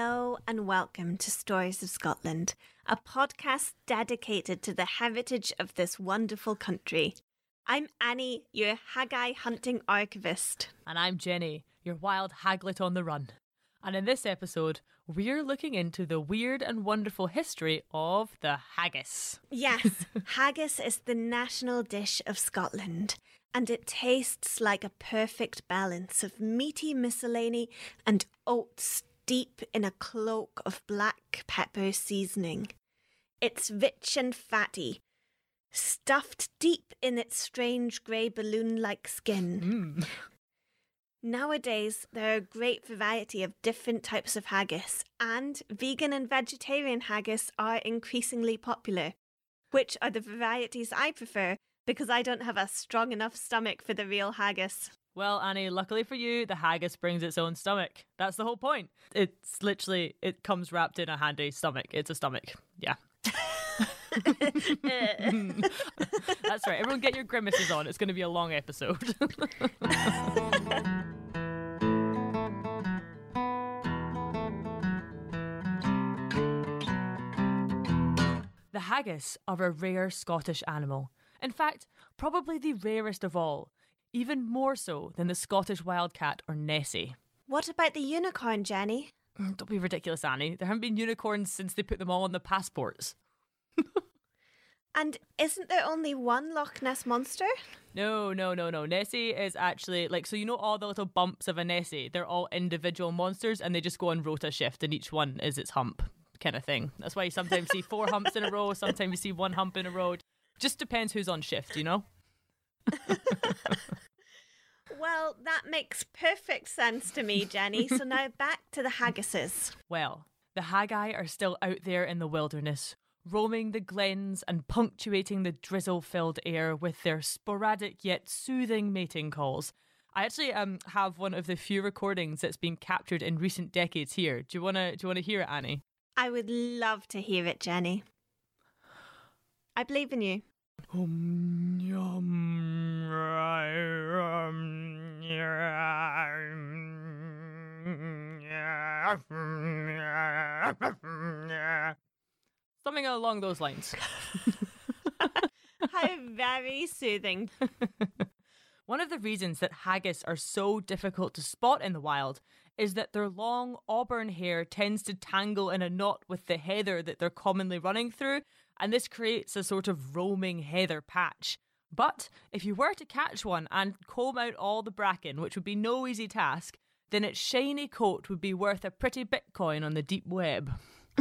Hello and welcome to Stories of Scotland, a podcast dedicated to the heritage of this wonderful country. I'm Annie, your Haggai hunting archivist. And I'm Jenny, your wild haglet on the run. And in this episode, we're looking into the weird and wonderful history of the haggis. Yes, haggis is the national dish of Scotland, and it tastes like a perfect balance of meaty miscellany and oats deep in a cloak of black pepper seasoning. It's rich and fatty, stuffed deep in its strange grey balloon like skin. Mm. Nowadays, there are a great variety of different types of haggis, and vegan and vegetarian haggis are increasingly popular, which are the varieties I prefer because I don't have a strong enough stomach for the real haggis. Well, Annie, luckily for you, the haggis brings its own stomach. That's the whole point. It's literally, it comes wrapped in a handy stomach. It's a stomach. Yeah. That's right. Everyone get your grimaces on. It's going to be a long episode. the haggis are a rare Scottish animal. In fact, probably the rarest of all, even more so than the Scottish wildcat or Nessie. What about the unicorn, Jenny? Mm, Don't be ridiculous, Annie. There haven't been unicorns since they put them all on the passports. And isn't there only one Loch Ness monster? No, no, no, no. Nessie is actually like so you know all the little bumps of a Nessie. They're all individual monsters, and they just go on rota shift, and each one is its hump kind of thing. That's why you sometimes see four humps in a row. Sometimes you see one hump in a row. Just depends who's on shift, you know. Well, that makes perfect sense to me, Jenny. so now back to the haggises. Well, the Haggai are still out there in the wilderness, roaming the glens and punctuating the drizzle filled air with their sporadic yet soothing mating calls. I actually um, have one of the few recordings that's been captured in recent decades here. Do you wanna do you wanna hear it, Annie? I would love to hear it, Jenny. I believe in you. Um, yum, Something along those lines. How very soothing. One of the reasons that haggis are so difficult to spot in the wild is that their long auburn hair tends to tangle in a knot with the heather that they're commonly running through, and this creates a sort of roaming heather patch. But if you were to catch one and comb out all the bracken, which would be no easy task, then its shiny coat would be worth a pretty bitcoin on the deep web.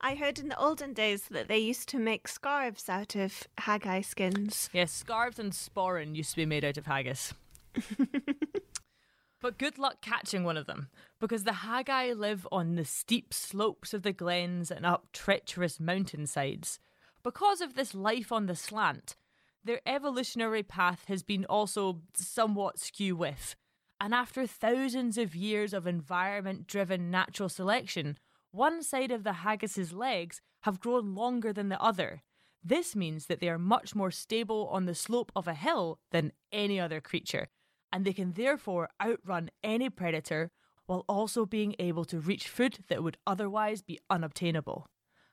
I heard in the olden days that they used to make scarves out of haggai skins. Yes, scarves and sporran used to be made out of haggis. but good luck catching one of them, because the haggai live on the steep slopes of the glens and up treacherous mountainsides. Because of this life on the slant, their evolutionary path has been also somewhat skew with. And after thousands of years of environment driven natural selection, one side of the haggis's legs have grown longer than the other. This means that they are much more stable on the slope of a hill than any other creature, and they can therefore outrun any predator while also being able to reach food that would otherwise be unobtainable.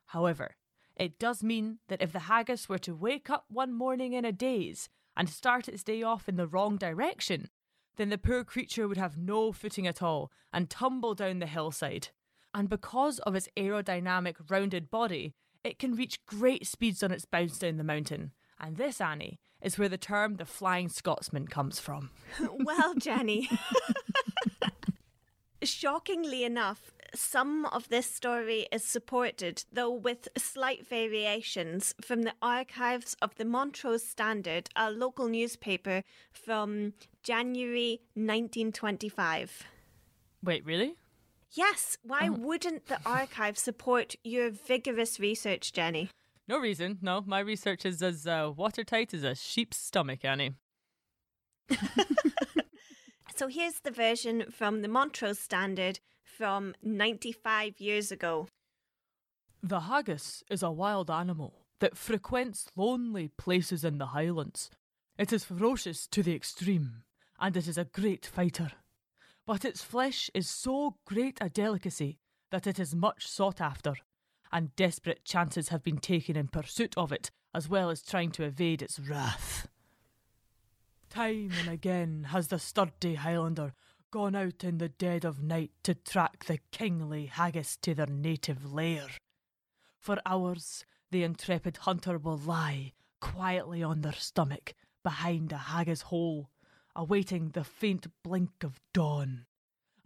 However, it does mean that if the haggis were to wake up one morning in a daze and start its day off in the wrong direction, then the poor creature would have no footing at all and tumble down the hillside. And because of its aerodynamic, rounded body, it can reach great speeds on its bounce down the mountain. And this, Annie, is where the term the Flying Scotsman comes from. well, Jenny. Shockingly enough, some of this story is supported, though with slight variations, from the archives of the Montrose Standard, a local newspaper from January 1925. Wait, really? Yes, why wouldn't the archive support your vigorous research, Jenny? No reason. No, my research is as uh, watertight as a sheep's stomach, Annie. So here's the version from the Montrose Standard from 95 years ago. The haggis is a wild animal that frequents lonely places in the Highlands. It is ferocious to the extreme, and it is a great fighter. but its flesh is so great a delicacy that it is much sought after, and desperate chances have been taken in pursuit of it, as well as trying to evade its wrath. Time and again has the sturdy Highlander gone out in the dead of night to track the kingly haggis to their native lair. For hours, the intrepid hunter will lie quietly on their stomach behind a haggis hole, awaiting the faint blink of dawn.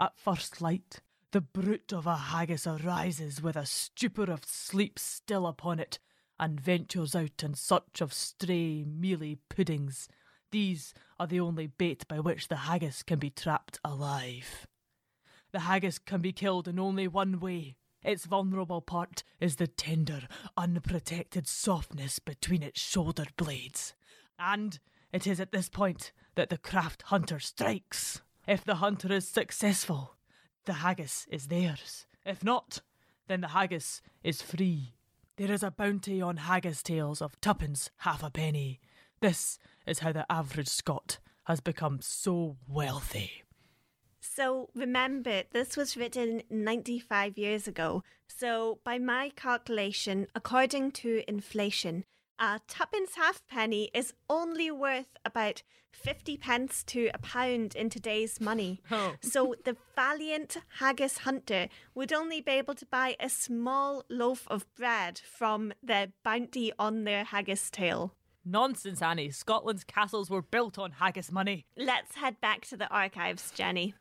At first light, the brute of a haggis arises with a stupor of sleep still upon it, and ventures out in search of stray, mealy puddings. These are the only bait by which the haggis can be trapped alive. The haggis can be killed in only one way. Its vulnerable part is the tender, unprotected softness between its shoulder blades. And it is at this point that the craft hunter strikes. If the hunter is successful, the haggis is theirs. If not, then the haggis is free. There is a bounty on haggis tails of tuppence half a penny. This is how the average Scot has become so wealthy. So remember, this was written 95 years ago. So, by my calculation, according to inflation, a tuppence halfpenny is only worth about 50 pence to a pound in today's money. Oh. So the valiant haggis hunter would only be able to buy a small loaf of bread from the bounty on their haggis tail. Nonsense, Annie. Scotland's castles were built on haggis money. Let's head back to the archives, Jenny.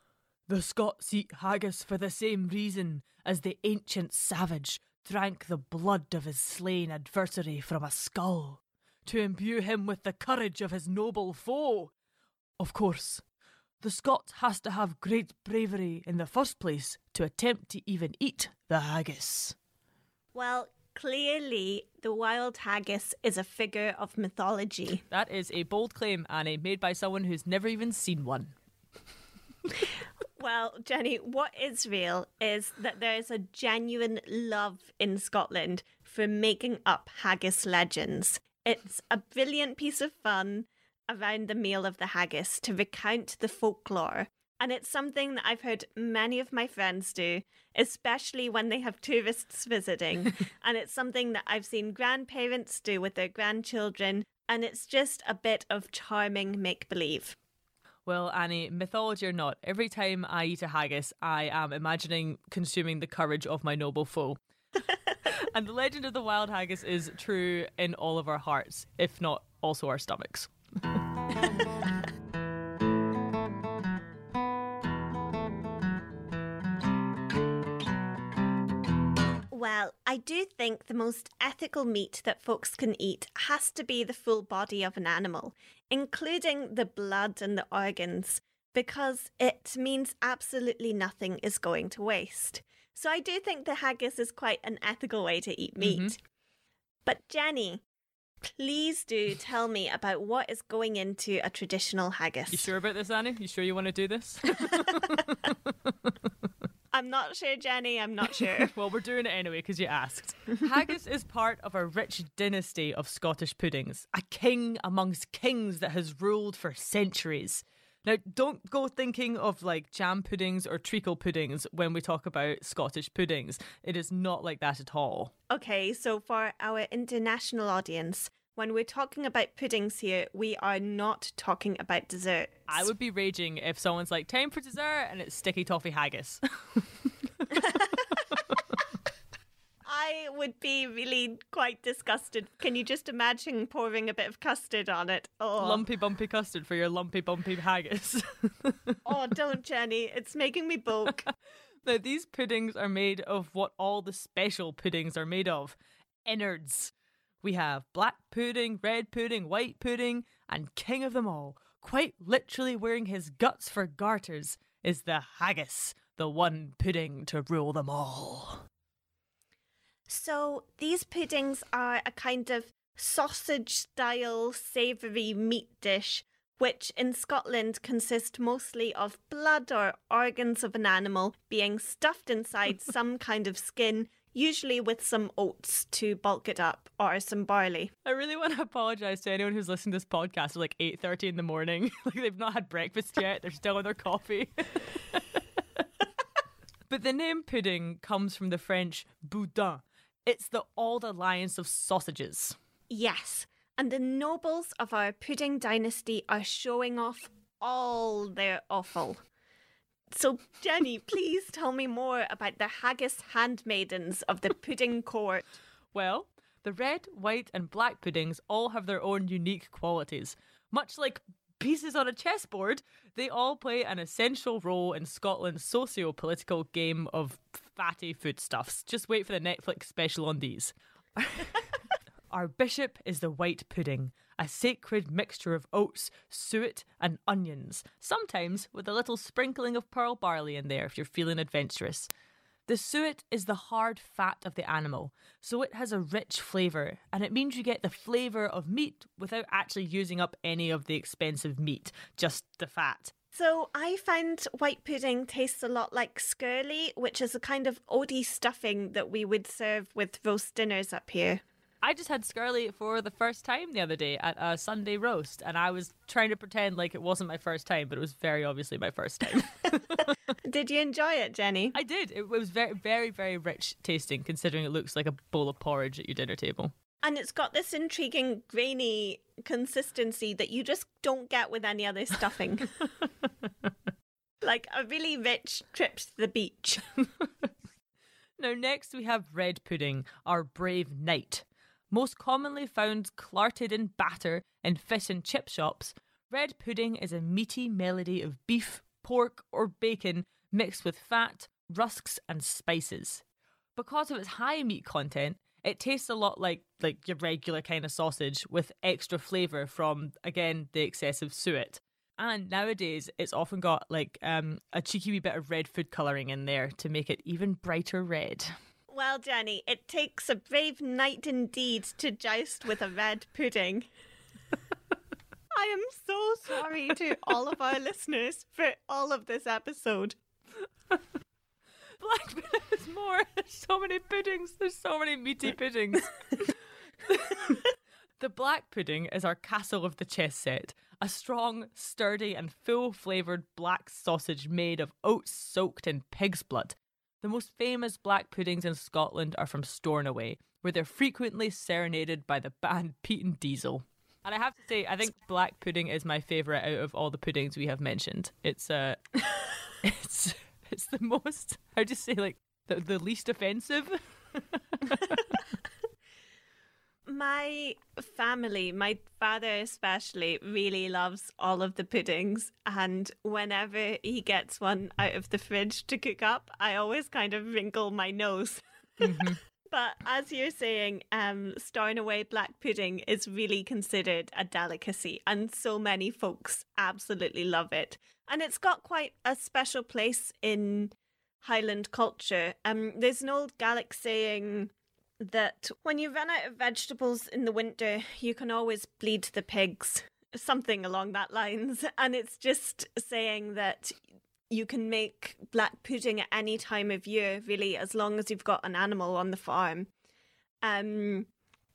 The Scots eat haggis for the same reason as the ancient savage drank the blood of his slain adversary from a skull, to imbue him with the courage of his noble foe. Of course, the Scot has to have great bravery in the first place to attempt to even eat the haggis. Well, clearly, the wild haggis is a figure of mythology. That is a bold claim, Annie, made by someone who's never even seen one. Well, Jenny, what is real is that there is a genuine love in Scotland for making up haggis legends. It's a brilliant piece of fun around the meal of the haggis to recount the folklore. And it's something that I've heard many of my friends do, especially when they have tourists visiting. and it's something that I've seen grandparents do with their grandchildren. And it's just a bit of charming make believe. Well, Annie, mythology or not, every time I eat a haggis, I am imagining consuming the courage of my noble foe. and the legend of the wild haggis is true in all of our hearts, if not also our stomachs. I do think the most ethical meat that folks can eat has to be the full body of an animal, including the blood and the organs, because it means absolutely nothing is going to waste. So I do think the haggis is quite an ethical way to eat meat. Mm-hmm. But Jenny, please do tell me about what is going into a traditional haggis. You sure about this, Annie? You sure you want to do this? I'm not sure, Jenny. I'm not sure. well, we're doing it anyway because you asked. Haggis is part of a rich dynasty of Scottish puddings, a king amongst kings that has ruled for centuries. Now, don't go thinking of like jam puddings or treacle puddings when we talk about Scottish puddings. It is not like that at all. Okay, so for our international audience, when we're talking about puddings here, we are not talking about dessert. I would be raging if someone's like, time for dessert, and it's sticky toffee haggis. I would be really quite disgusted. Can you just imagine pouring a bit of custard on it? Oh, lumpy bumpy custard for your lumpy bumpy haggis. oh don't, Jenny. It's making me bulk. now, these puddings are made of what all the special puddings are made of innards. We have black pudding, red pudding, white pudding, and king of them all, quite literally wearing his guts for garters, is the haggis, the one pudding to rule them all. So these puddings are a kind of sausage style savoury meat dish, which in Scotland consist mostly of blood or organs of an animal being stuffed inside some kind of skin, usually with some oats to bulk it up or some barley. I really want to apologize to anyone who's listening to this podcast at like 8:30 in the morning. like they've not had breakfast yet, they're still on their coffee. But the name pudding comes from the French boudin. It's the old alliance of sausages. Yes, and the nobles of our pudding dynasty are showing off all their offal. So, Jenny, please tell me more about the haggis handmaidens of the pudding court. Well, the red, white, and black puddings all have their own unique qualities. Much like pieces on a chessboard, they all play an essential role in Scotland's socio political game of fatty foodstuffs. Just wait for the Netflix special on these. Our bishop is the white pudding, a sacred mixture of oats, suet, and onions, sometimes with a little sprinkling of pearl barley in there if you're feeling adventurous. The suet is the hard fat of the animal, so it has a rich flavour, and it means you get the flavour of meat without actually using up any of the expensive meat, just the fat. So I find white pudding tastes a lot like skirlie, which is a kind of oaty stuffing that we would serve with roast dinners up here. I just had Skirlie for the first time the other day at a Sunday roast, and I was trying to pretend like it wasn't my first time, but it was very obviously my first time. did you enjoy it, Jenny? I did. It was very, very, very rich tasting, considering it looks like a bowl of porridge at your dinner table. And it's got this intriguing grainy consistency that you just don't get with any other stuffing. like a really rich trip to the beach. now, next we have red pudding, our brave knight. Most commonly found clarted in batter in fish and chip shops, red pudding is a meaty melody of beef, pork, or bacon mixed with fat, rusks, and spices. Because of its high meat content, it tastes a lot like like your regular kind of sausage with extra flavour from again the excessive suet. And nowadays it's often got like um, a cheeky wee bit of red food colouring in there to make it even brighter red. Well, Jenny, it takes a brave knight indeed to joust with a red pudding. I am so sorry to all of our listeners for all of this episode. Black pudding is more. There's so many puddings. There's so many meaty puddings. the black pudding is our castle of the chess set. A strong, sturdy, and full flavoured black sausage made of oats soaked in pig's blood. The most famous black puddings in Scotland are from Stornoway, where they're frequently serenaded by the band Peat and Diesel. And I have to say, I think black pudding is my favourite out of all the puddings we have mentioned. It's uh it's it's the most do you say like the, the least offensive. my family, my father especially, really loves all of the puddings. And whenever he gets one out of the fridge to cook up, I always kind of wrinkle my nose. Mm-hmm. but as you're saying, um, away black pudding is really considered a delicacy, and so many folks absolutely love it. And it's got quite a special place in Highland culture. Um, there's an old Gaelic saying that when you run out of vegetables in the winter, you can always bleed the pigs, something along that lines. And it's just saying that you can make black pudding at any time of year, really, as long as you've got an animal on the farm. Um,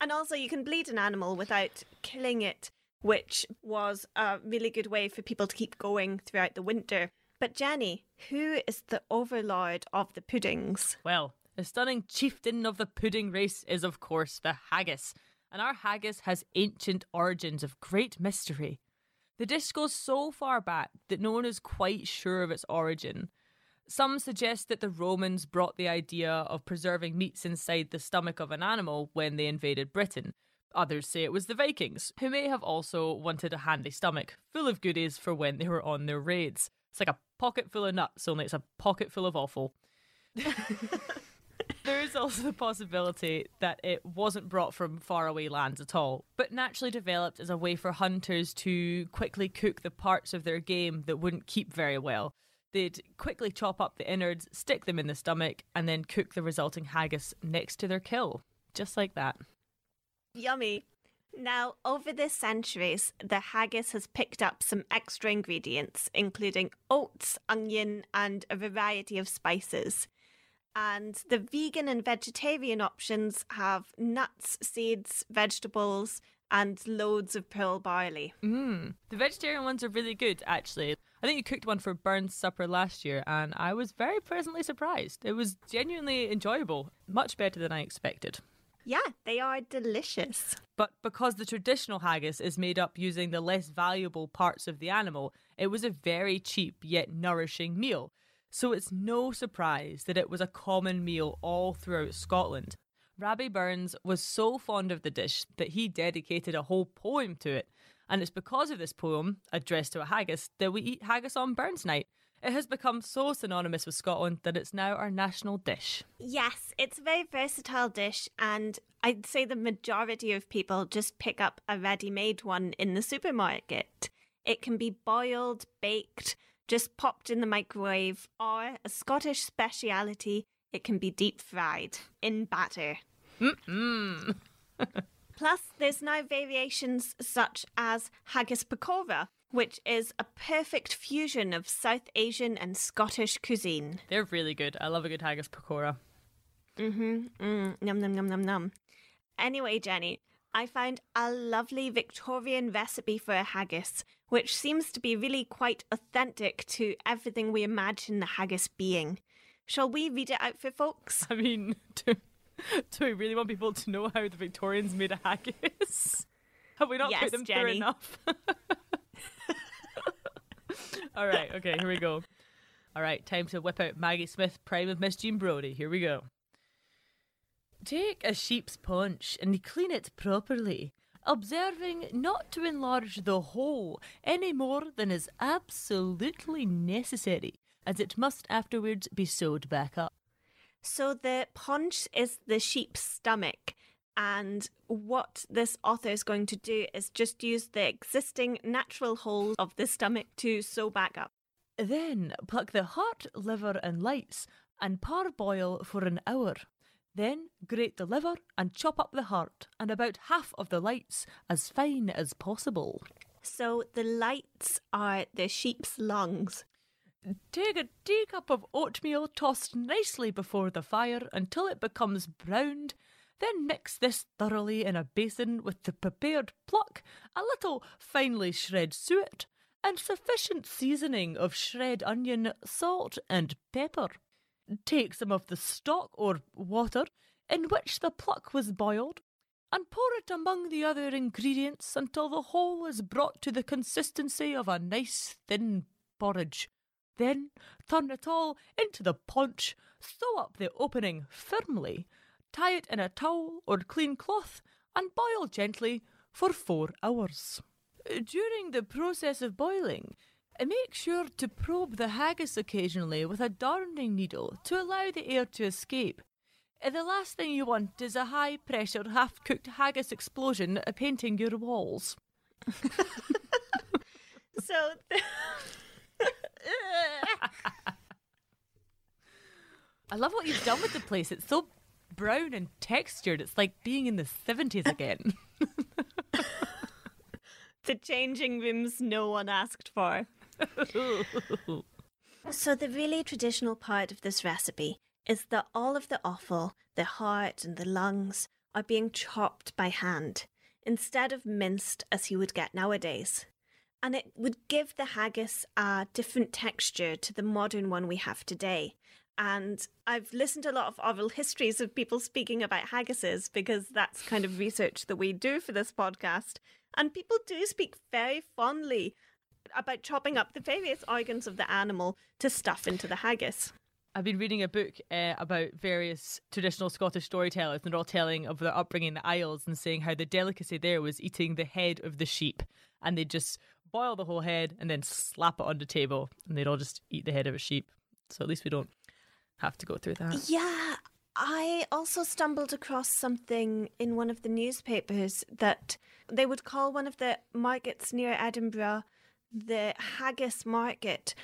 and also, you can bleed an animal without killing it, which was a really good way for people to keep going throughout the winter. But Jenny, who is the overlord of the puddings? Well, the stunning chieftain of the pudding race is, of course, the haggis, and our haggis has ancient origins of great mystery. The dish goes so far back that no one is quite sure of its origin. Some suggest that the Romans brought the idea of preserving meats inside the stomach of an animal when they invaded Britain. Others say it was the Vikings, who may have also wanted a handy stomach, full of goodies for when they were on their raids. It's like a pocket full of nuts, only it's a pocket full of offal. there is also the possibility that it wasn't brought from faraway lands at all, but naturally developed as a way for hunters to quickly cook the parts of their game that wouldn't keep very well. They'd quickly chop up the innards, stick them in the stomach, and then cook the resulting haggis next to their kill. Just like that. Yummy. Now, over the centuries, the haggis has picked up some extra ingredients, including oats, onion, and a variety of spices. And the vegan and vegetarian options have nuts, seeds, vegetables, and loads of pearl barley. Mm. The vegetarian ones are really good, actually. I think you cooked one for Burns supper last year, and I was very pleasantly surprised. It was genuinely enjoyable, much better than I expected. Yeah, they are delicious. But because the traditional haggis is made up using the less valuable parts of the animal, it was a very cheap yet nourishing meal. So it's no surprise that it was a common meal all throughout Scotland. Rabbie Burns was so fond of the dish that he dedicated a whole poem to it. And it's because of this poem, addressed to a haggis, that we eat haggis on Burns Night. It has become so synonymous with Scotland that it's now our national dish. Yes, it's a very versatile dish, and I'd say the majority of people just pick up a ready made one in the supermarket. It can be boiled, baked, just popped in the microwave, or a Scottish speciality, it can be deep fried in batter. Plus, there's now variations such as haggis pakora, which is a perfect fusion of South Asian and Scottish cuisine. They're really good. I love a good haggis pakora. Mm-hmm. Mm, num num num num num. Anyway, Jenny, I found a lovely Victorian recipe for a haggis, which seems to be really quite authentic to everything we imagine the haggis being. Shall we read it out for folks? I mean, do, do we really want people to know how the Victorians made a haggis? Have we not Yes, put them through enough? All right, okay, here we go. All right, time to whip out Maggie Smith, prime of Miss Jean Brodie. Here we go. Take a sheep's paunch and clean it properly, observing not to enlarge the hole any more than is absolutely necessary, as it must afterwards be sewed back up. So the paunch is the sheep's stomach, and what this author is going to do is just use the existing natural holes of the stomach to sew back up. Then pluck the heart, liver, and lights and parboil for an hour. Then grate the liver and chop up the heart and about half of the lights as fine as possible. So the lights are the sheep's lungs. Take a teacup of oatmeal tossed nicely before the fire until it becomes browned. Then mix this thoroughly in a basin with the prepared pluck, a little finely shred suet, and sufficient seasoning of shred onion, salt, and pepper. Take some of the stock or water in which the pluck was boiled and pour it among the other ingredients until the whole is brought to the consistency of a nice thin porridge. Then turn it all into the paunch, sew up the opening firmly, tie it in a towel or clean cloth, and boil gently for four hours. During the process of boiling, make sure to probe the haggis occasionally with a darning needle to allow the air to escape. The last thing you want is a high pressure, half cooked haggis explosion painting your walls. So th- I love what you've done with the place. It's so brown and textured. It's like being in the 70s again. the changing rooms no one asked for. So the really traditional part of this recipe is that all of the offal, the heart and the lungs are being chopped by hand instead of minced as you would get nowadays. And it would give the haggis a different texture to the modern one we have today. And I've listened to a lot of oral histories of people speaking about haggises because that's kind of research that we do for this podcast. And people do speak very fondly about chopping up the various organs of the animal to stuff into the haggis. I've been reading a book uh, about various traditional Scottish storytellers, and they're all telling of their upbringing in the Isles and saying how the delicacy there was eating the head of the sheep. And they'd just boil the whole head and then slap it on the table, and they'd all just eat the head of a sheep. So at least we don't have to go through that. Yeah, I also stumbled across something in one of the newspapers that they would call one of the markets near Edinburgh the haggis market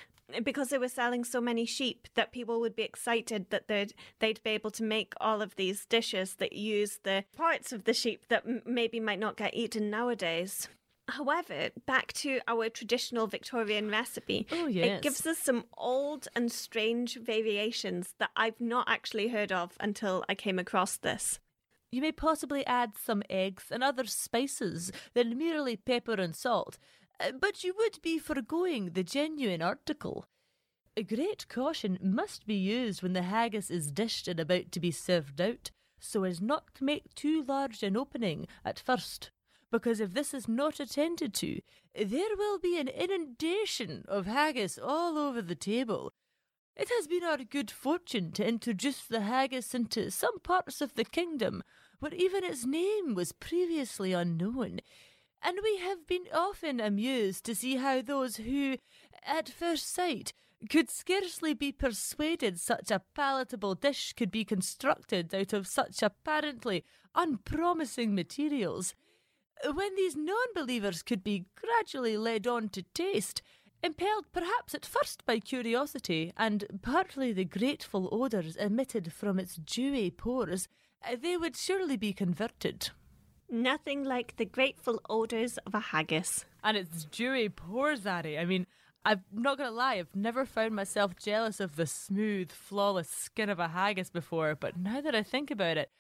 because they were selling so many sheep that people would be excited that they'd they'd be able to make all of these dishes that use the parts of the sheep that m- maybe might not get eaten nowadays. However, back to our traditional Victorian recipe. Oh, yes. It gives us some old and strange variations that I've not actually heard of until I came across this. You may possibly add some eggs and other spices than merely pepper and salt, Uh, but you would be foregoing the genuine article. A great caution must be used when the haggis is dished and about to be served out, so as not to make too large an opening at first, because if this is not attended to, there will be an inundation of haggis all over the table. It has been our good fortune to introduce the haggis into some parts of the kingdom where even its name was previously unknown, and we have been often amused to see how those who, at first sight, could scarcely be persuaded such a palatable dish could be constructed out of such apparently unpromising materials. When these non believers could be gradually led on to taste, impelled perhaps at first by curiosity and partly the grateful odours emitted from its dewy pores, they would surely be converted. Nothing like the grateful odours of a haggis. And it's dewy pores, Annie. I mean, I'm not gonna lie, I've never found myself jealous of the smooth, flawless skin of a haggis before, but now that I think about it,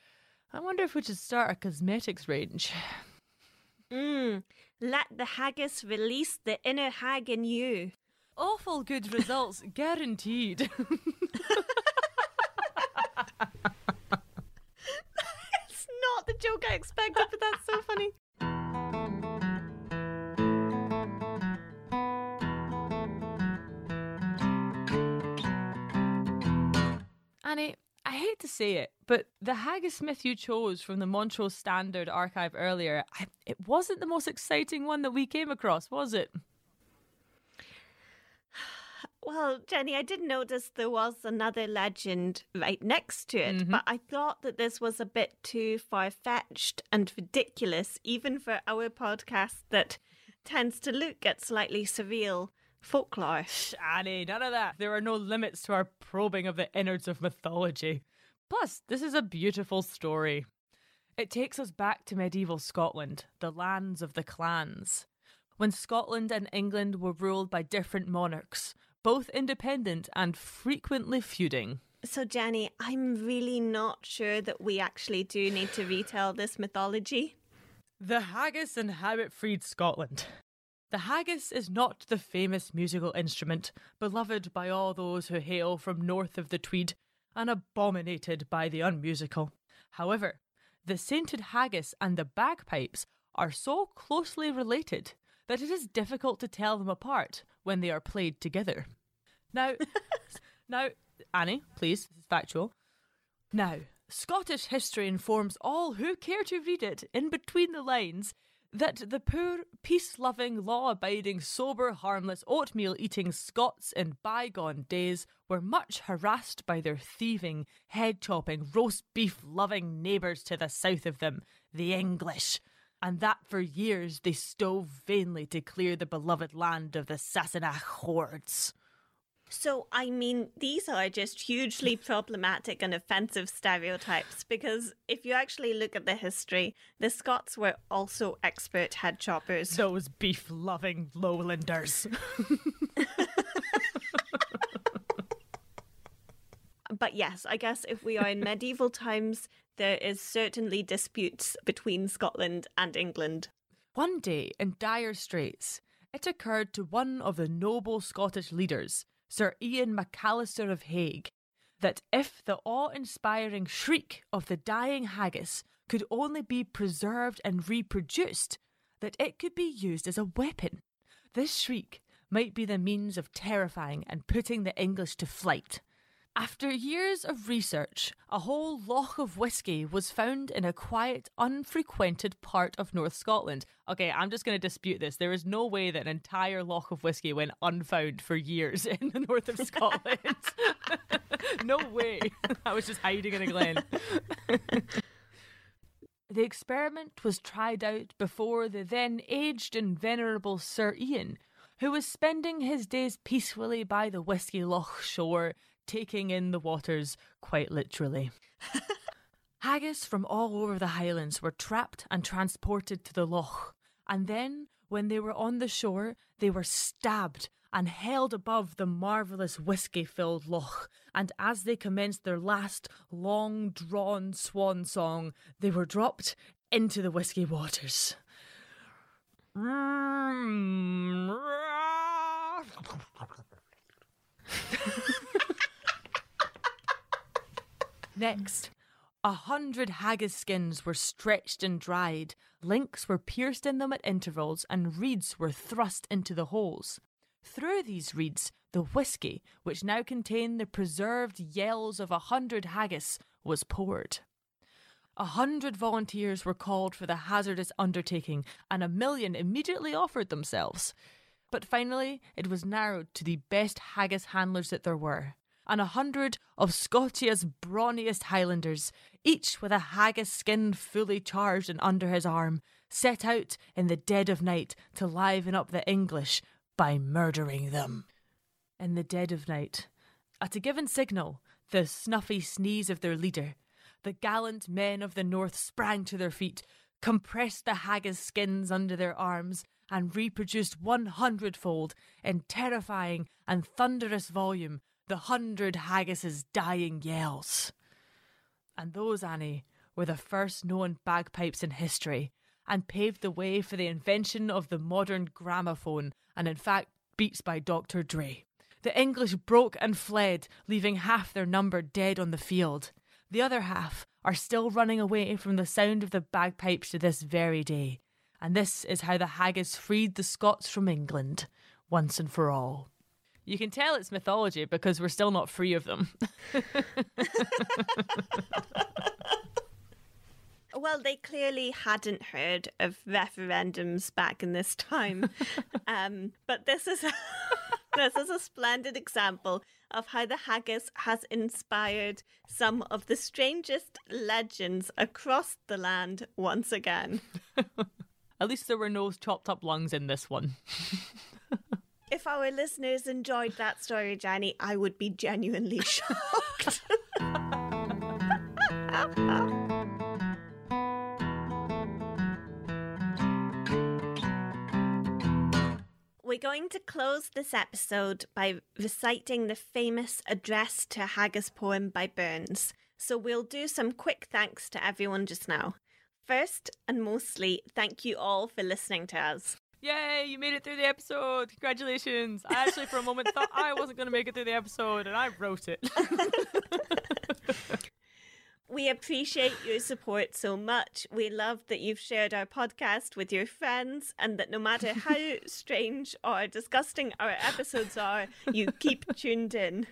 I wonder if we should start a cosmetics range. Mmm, let the haggis release the inner hag in you. Awful good results, guaranteed. The joke I expected, but that's so funny. Annie, I hate to say it, but the haggis myth you chose from the Montrose Standard archive earlier, I, it wasn't the most exciting one that we came across, was it? Well, Jenny, I did notice there was another legend right next to it, mm-hmm. but I thought that this was a bit too far fetched and ridiculous, even for our podcast that tends to look at slightly surreal folklore. Annie, none of that. There are no limits to our probing of the innards of mythology. Plus, this is a beautiful story. It takes us back to medieval Scotland, the lands of the clans. When Scotland and England were ruled by different monarchs, both independent and frequently feuding. So, Jenny, I'm really not sure that we actually do need to retell this mythology. The haggis and how it freed Scotland. The haggis is not the famous musical instrument beloved by all those who hail from north of the Tweed and abominated by the unmusical. However, the sainted haggis and the bagpipes are so closely related that it is difficult to tell them apart when they are played together. Now, now, Annie, please, this is factual. Now, Scottish history informs all who care to read it in between the lines that the poor, peace loving, law abiding, sober, harmless, oatmeal eating Scots in bygone days were much harassed by their thieving, head chopping, roast beef loving neighbours to the south of them, the English, and that for years they strove vainly to clear the beloved land of the Sassenach hordes. So, I mean, these are just hugely problematic and offensive stereotypes because if you actually look at the history, the Scots were also expert head choppers. Those beef loving lowlanders. But yes, I guess if we are in medieval times, there is certainly disputes between Scotland and England. One day, in dire straits, it occurred to one of the noble Scottish leaders, Sir Ian MacAllister of Hague, that if the awe inspiring shriek of the dying haggis could only be preserved and reproduced, that it could be used as a weapon. This shriek might be the means of terrifying and putting the English to flight. After years of research, a whole loch of whisky was found in a quiet, unfrequented part of North Scotland. Okay, I'm just going to dispute this. There is no way that an entire loch of whisky went unfound for years in the north of Scotland. no way. I was just hiding in a glen. the experiment was tried out before the then aged and venerable Sir Ian, who was spending his days peacefully by the Whisky Loch shore, taking in the waters quite literally. Haggis from all over the Highlands were trapped and transported to the loch, and then, when they were on the shore, they were stabbed and held above the marvellous whisky filled loch, and as they commenced their last long drawn swan song, they were dropped into the whisky waters. Next, a hundred haggis skins were stretched and dried, links were pierced in them at intervals, and reeds were thrust into the holes. Through these reeds, the whisky, which now contained the preserved yells of a hundred haggis, was poured. A hundred volunteers were called for the hazardous undertaking, and a million immediately offered themselves. But finally, it was narrowed to the best haggis handlers that there were, and a hundred of Scotia's brawniest Highlanders, each with a haggis skin fully charged and under his arm, set out in the dead of night to liven up the English by murdering them. In the dead of night, at a given signal, the snuffy sneeze of their leader, the gallant men of the north sprang to their feet, compressed the haggis skins under their arms, and reproduced one hundredfold, in terrifying and thunderous volume, the hundred haggis's dying yells. And those, Annie, were the first known bagpipes in history, and paved the way for the invention of the modern gramophone, and in fact, beats by Dr. Dre. The English broke and fled, leaving half their number dead on the field. The other half are still running away from the sound of the bagpipes to this very day. And this is how the haggis freed the Scots from England, once and for all. You can tell it's mythology because we're still not free of them. Well, they clearly hadn't heard of referendums back in this time, um, but this is a, this is a splendid example of how the haggis has inspired some of the strangest legends across the land once again. At least there were no chopped up lungs in this one. Our listeners enjoyed that story, Jenny, I would be genuinely shocked. We're going to close this episode by reciting the famous Address to Haggis poem by Burns. So we'll do some quick thanks to everyone just now. First and mostly, thank you all for listening to us. Yay, you made it through the episode. Congratulations. I actually, for a moment, thought I wasn't going to make it through the episode, and I wrote it. We appreciate your support so much. We love that you've shared our podcast with your friends and that no matter how strange or disgusting our episodes are, you keep tuned in.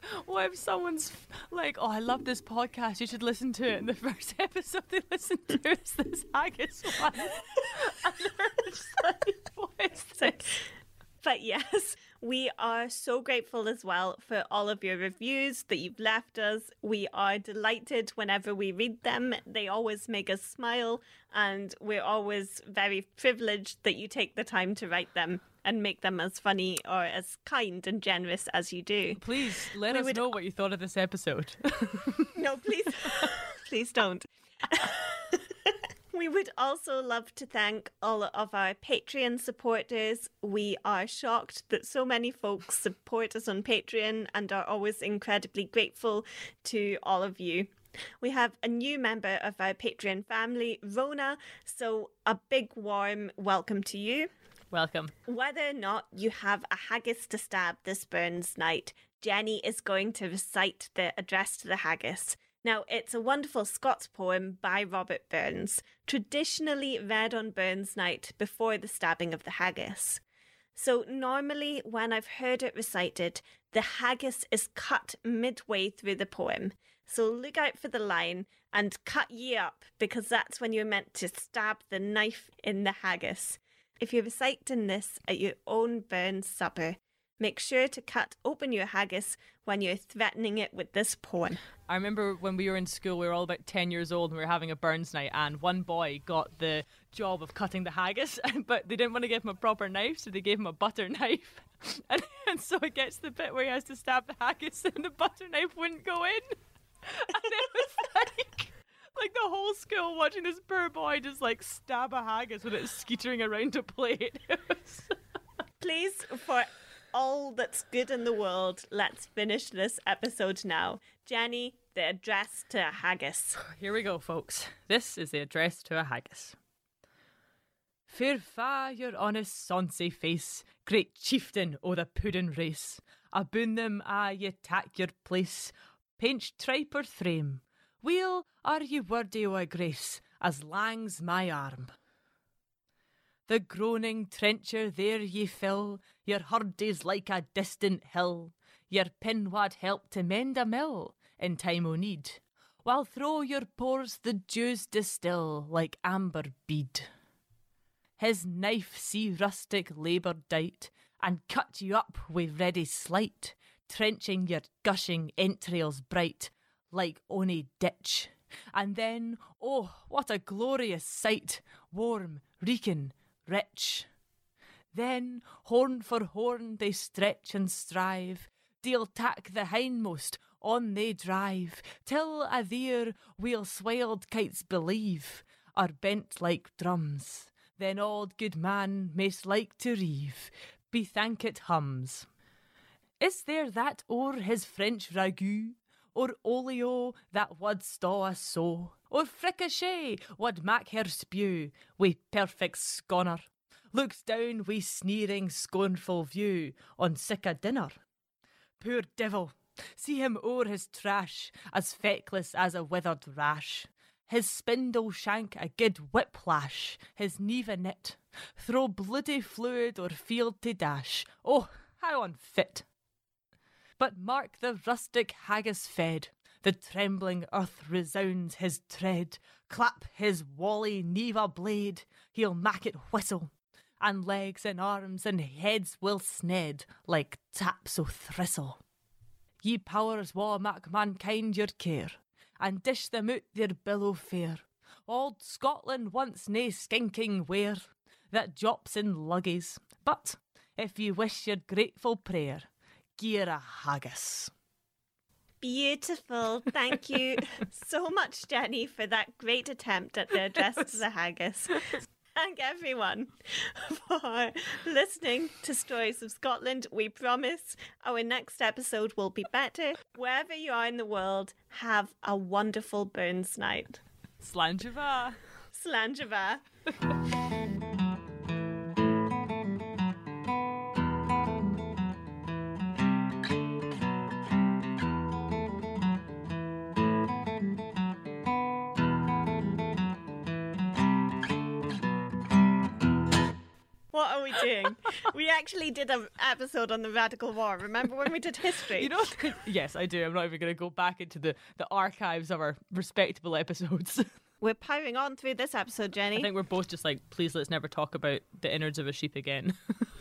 What if someone's like, oh, I love this podcast, you should listen to it, and the first episode they listen to is this haggis one? and they're like, what is this? But yes, we are so grateful as well for all of your reviews that you've left us. We are delighted whenever we read them. They always make us smile, and we're always very privileged that you take the time to write them and make them as funny or as kind and generous as you do. Please let We us would- know what you thought of this episode. No, please, please don't. we would also love to thank all of our Patreon supporters. We are shocked that so many folks support us on Patreon and are always incredibly grateful to all of you. We have a new member of our Patreon family, Rona, so a big warm welcome to you. Welcome. Whether or not you have a haggis to stab this Burns night, Jenny is going to recite the address to the haggis. Now, it's a wonderful Scots poem by Robert Burns, traditionally read on Burns night before the stabbing of the haggis. So, normally, when I've heard it recited, the haggis is cut midway through the poem. So, look out for the line and cut ye up because that's when you're meant to stab the knife in the haggis. If you're reciting this at your own Burns supper, make sure to cut open your haggis when you're threatening it with this poem. I remember when we were in school, we were all about 10 years old and we were having a Burns night, and one boy got the job of cutting the haggis, but they didn't want to give him a proper knife, so they gave him a butter knife. And, and so it gets to the bit where he has to stab the haggis, and the butter knife wouldn't go in. And it was like. Like the whole school watching this poor boy just like stab a haggis with it skittering around a plate. Please, for all that's good in the world, let's finish this episode now. Jenny, the address to a haggis. Here we go, folks. This is the address to a haggis. Fair fa your honest sonsy face, great chieftain o' the puddin' race. Aboon them a ye tak your place, painch tripe or thairm, Weel are ye worthy o' grace as lang's my arm. The groaning trencher there ye fill, your hurd is like a distant hill, your pin wad help to mend a mill in time o' need, while through your pores the dews distill like amber bead. His knife see rustic labour dight, and cut you up wi' ready slight, trenching your gushing entrails bright, like ony ditch. And then, oh, what a glorious sight, warm, reeking, rich. Then, horn for horn, they stretch and strive, deal tack the hindmost, on they drive, till a there weel swelled kites believe, are bent like drums. Then old good man maist like to reeve, be thank it hums. Is there that o'er his French ragout, or olio that wad staw so, or fricassee wad mak her spew, wi' perfect sconner, looks down wi' sneering, scornful view on sic a dinner? Poor devil, see him o'er his trash, as feckless as a withered rash. His spindle shank a good whiplash, his neve a knit, throw bloody fluid or field to dash. Oh, how unfit! But mark the rustic haggis fed, the trembling earth resounds his tread. Clap his wally neva blade, he'll mak it whistle, and legs and arms and heads will sned like taps o' thistle. Ye powers wha mak mankind your care, and dish them out their billow fare. Old Scotland wants nae skinking ware that jops in luggies, but if ye wish your grateful prayer, gear a haggis. Beautiful. Thank you so much, Jenny, for that great attempt at the address to the haggis. Thank everyone for listening to Stories of Scotland. We promise our next episode will be better. Wherever you are in the world, have a wonderful Burns night. Slàinte mhath. Slanjava. we doing? we actually did an episode on the Radical War. Remember when we did history? You know, yes, I do. I'm not even going to go back into the, the archives of our respectable episodes. We're powering on through this episode, Jenny. I think we're both just like, please let's never talk about the innards of a sheep again.